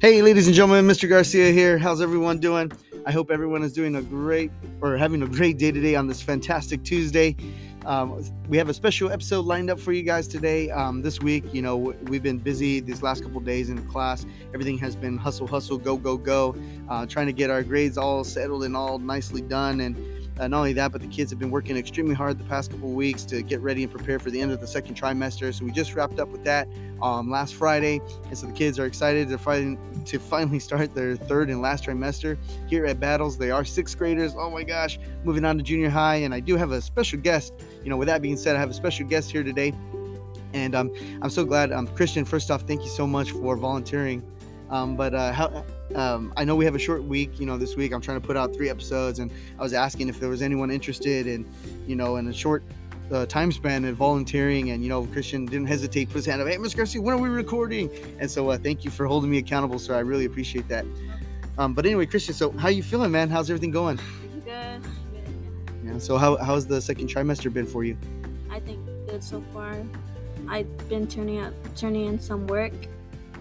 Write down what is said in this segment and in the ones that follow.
Hey, ladies and gentlemen, Mr. Garcia here. How's everyone doing? I hope everyone is doing a great or having a great day today on this fantastic Tuesday. Um, we have a special episode lined up for you guys today. Um, this week, you know, we've been busy these last couple days in class. Everything has been hustle, hustle, go, go, go, uh, trying to get our grades all settled and all nicely done. And uh, not only that, but the kids have been working extremely hard the past couple weeks to get ready and prepare for the end of the second trimester. So we just wrapped up with that um, last Friday, and so the kids are excited to find to finally start their third and last trimester here at Battles. They are sixth graders. Oh my gosh, moving on to junior high, and I do have a special guest. You know, with that being said, I have a special guest here today, and um, I'm so glad. Um, Christian, first off, thank you so much for volunteering. Um, but uh, how um, I know we have a short week, you know, this week. I'm trying to put out three episodes, and I was asking if there was anyone interested in, you know, in a short uh, time span in volunteering. And, you know, Christian didn't hesitate, put his hand up, hey, Miss Garcia, when are we recording? And so uh, thank you for holding me accountable, sir. I really appreciate that. Um, but anyway, Christian, so how are you feeling, man? How's everything going? Good. Yeah. So how, how's the second trimester been for you? I think good so far. I've been turning out turning in some work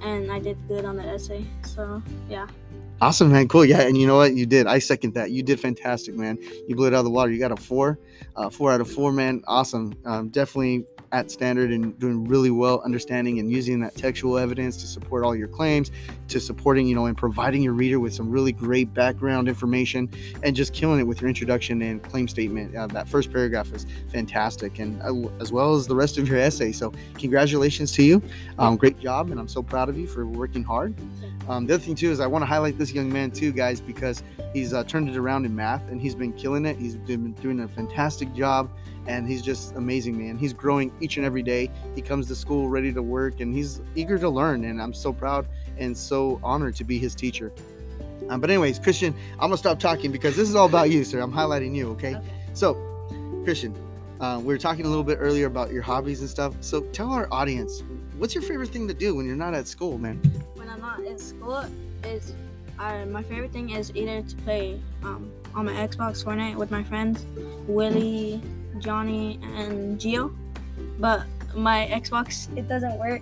and I did good on the essay. So yeah. Awesome, man. Cool. Yeah, and you know what? You did. I second that. You did fantastic, man. You blew it out of the water. You got a four, uh, four out of four, man. Awesome. Um, definitely at standard and doing really well understanding and using that textual evidence to support all your claims to supporting you know and providing your reader with some really great background information and just killing it with your introduction and claim statement uh, that first paragraph is fantastic and uh, as well as the rest of your essay so congratulations to you um, great job and i'm so proud of you for working hard um, the other thing too is I want to highlight this young man too, guys, because he's uh, turned it around in math and he's been killing it. He's been doing a fantastic job, and he's just amazing, man. He's growing each and every day. He comes to school ready to work, and he's eager to learn. And I'm so proud and so honored to be his teacher. Um, but anyways, Christian, I'm gonna stop talking because this is all about you, sir. I'm highlighting you, okay? okay. So, Christian, uh, we were talking a little bit earlier about your hobbies and stuff. So tell our audience, what's your favorite thing to do when you're not at school, man? When I'm not in school is uh, my favorite thing is either to play um, on my Xbox Fortnite with my friends Willie, Johnny, and Geo. But my Xbox it doesn't work,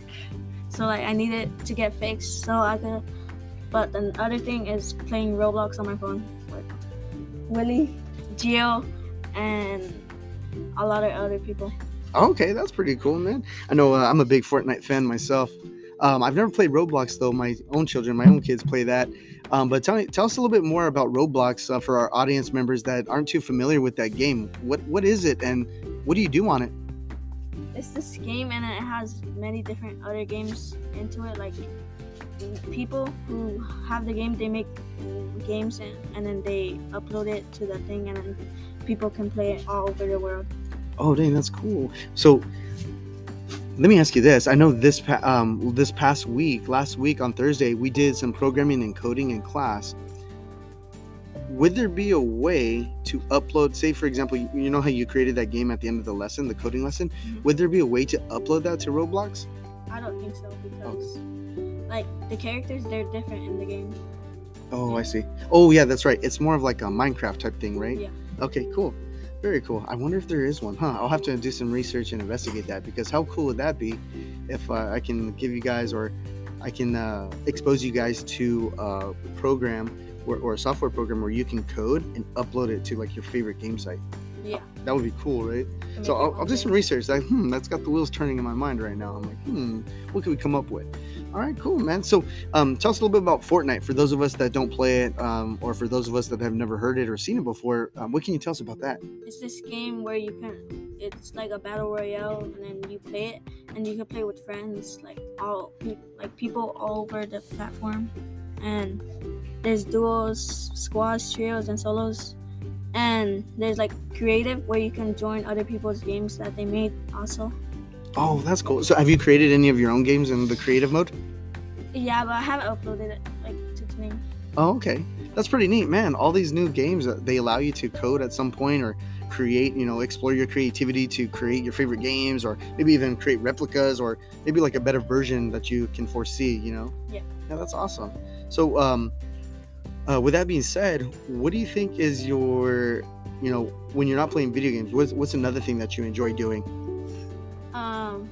so like I need it to get fixed so I could. But the other thing is playing Roblox on my phone with Willie, Geo, and a lot of other people. Okay, that's pretty cool, man. I know uh, I'm a big Fortnite fan myself. Um, I've never played Roblox though. My own children, my own kids play that. Um, but tell me, tell us a little bit more about Roblox uh, for our audience members that aren't too familiar with that game. What what is it, and what do you do on it? It's this game, and it has many different other games into it. Like people who have the game, they make games, and, and then they upload it to the thing, and then people can play it all over the world. Oh, dang, that's cool. So let me ask you this. I know this um, this past week, last week on Thursday, we did some programming and coding in class. Would there be a way to upload, say, for example, you, know how you created that game at the end of the lesson, the coding lesson? Mm-hmm. Would there be a way to upload that to Roblox? I don't think so because, oh. like, the characters they're different in the game. Oh, I see. Oh, yeah, that's right. It's more of like a Minecraft type thing, right? Yeah. Okay, cool. Very cool. I wonder if there is one, huh? I'll have to do some research and investigate that because how cool would that be if uh, I can give you guys or I can uh, expose you guys to a program or, or, a software program where you can code and upload it to like your favorite game site. Yeah. That would be cool, right? So I'll, I'll, do some research. Like, hmm, that's got the wheels turning in my mind right now. I'm like, hmm, what can we come up with? All right, cool, man. So, um, tell us a little bit about Fortnite for those of us that don't play it, um, or for those of us that have never heard it or seen it before. Um, what can you tell us about that? It's this game where you can, it's like a battle royale, and then you play it, and you can play with friends, like all, like people all over the platform, and there's duos, squads, trios, and solos, and there's like creative where you can join other people's games that they made also. Oh, that's cool. So, have you created any of your own games in the creative mode? Yeah, but I haven't uploaded it like to today. Oh, okay. That's pretty neat, man. All these new games they allow you to code at some point or create, you know, explore your creativity to create your favorite games or maybe even create replicas or maybe like a better version that you can foresee, you know? Yeah. Yeah, that's awesome. So, um, uh, with that being said, what do you think is your, you know, when you're not playing video games, what's, what's another thing that you enjoy doing? Um,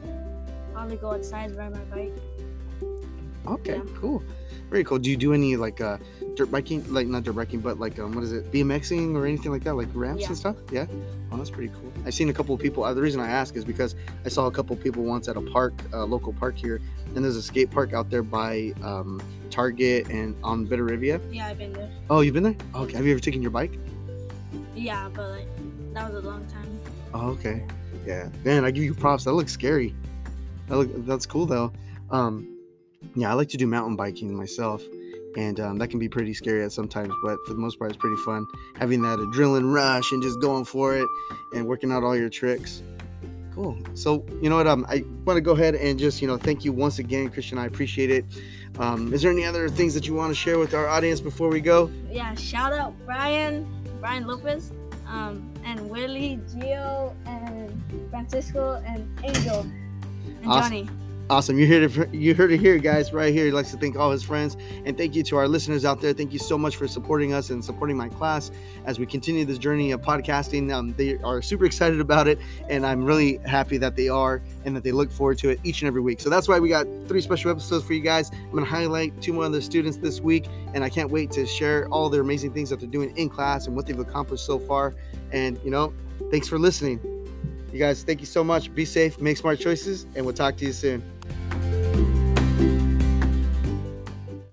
probably go outside, ride my bike. Okay, Yeah. cool. Very cool. Do you do any like uh dirt biking, like not dirt biking, but like um what is it, BMXing or anything like that, like ramps Yeah. and stuff? Yeah. Oh, that's pretty cool. I've seen a couple of people. Uh, the reason I ask is because I saw a couple of people once at a park, a local park here, and there's a skate park out there by um Target and on Bitterrivia. Yeah, I've been there. Oh, you've been there? Okay. Have you ever taken your bike? Yeah, but like that was a long time. Oh, okay. Yeah. Man, I give you props. That looks scary. That look that's cool though. Um yeah, I like to do mountain biking myself. And um, that can be pretty scary at sometimes, but for the most part, it's pretty fun. Having that adrenaline rush and just going for it and working out all your tricks. Cool. So, you know what? Um, I want to go ahead and just, you know, thank you once again, Christian. I appreciate it. Um, is there any other things that you want to share with our audience before we go? Yeah, shout out Brian, Brian Lopez, um, and Willie, Gio, and Francisco, and Angel, and Awesome. Johnny. Awesome. You heard it. You heard it here, guys. Right here. He likes to thank all his friends, and thank you to our listeners out there. Thank you so much for supporting us and supporting my class as we continue this journey of podcasting. Um, they are super excited about it, and I'm really happy that they are and that they look forward to it each and every week. So that's why we got three special episodes for you guys. I'm to highlight two more of the students this week, and I can't wait to share all their amazing things that they're doing in class and what they've accomplished so far. And you know, thanks for listening. You guys, thank you so much. Be safe, make smart choices, and we'll talk to you soon.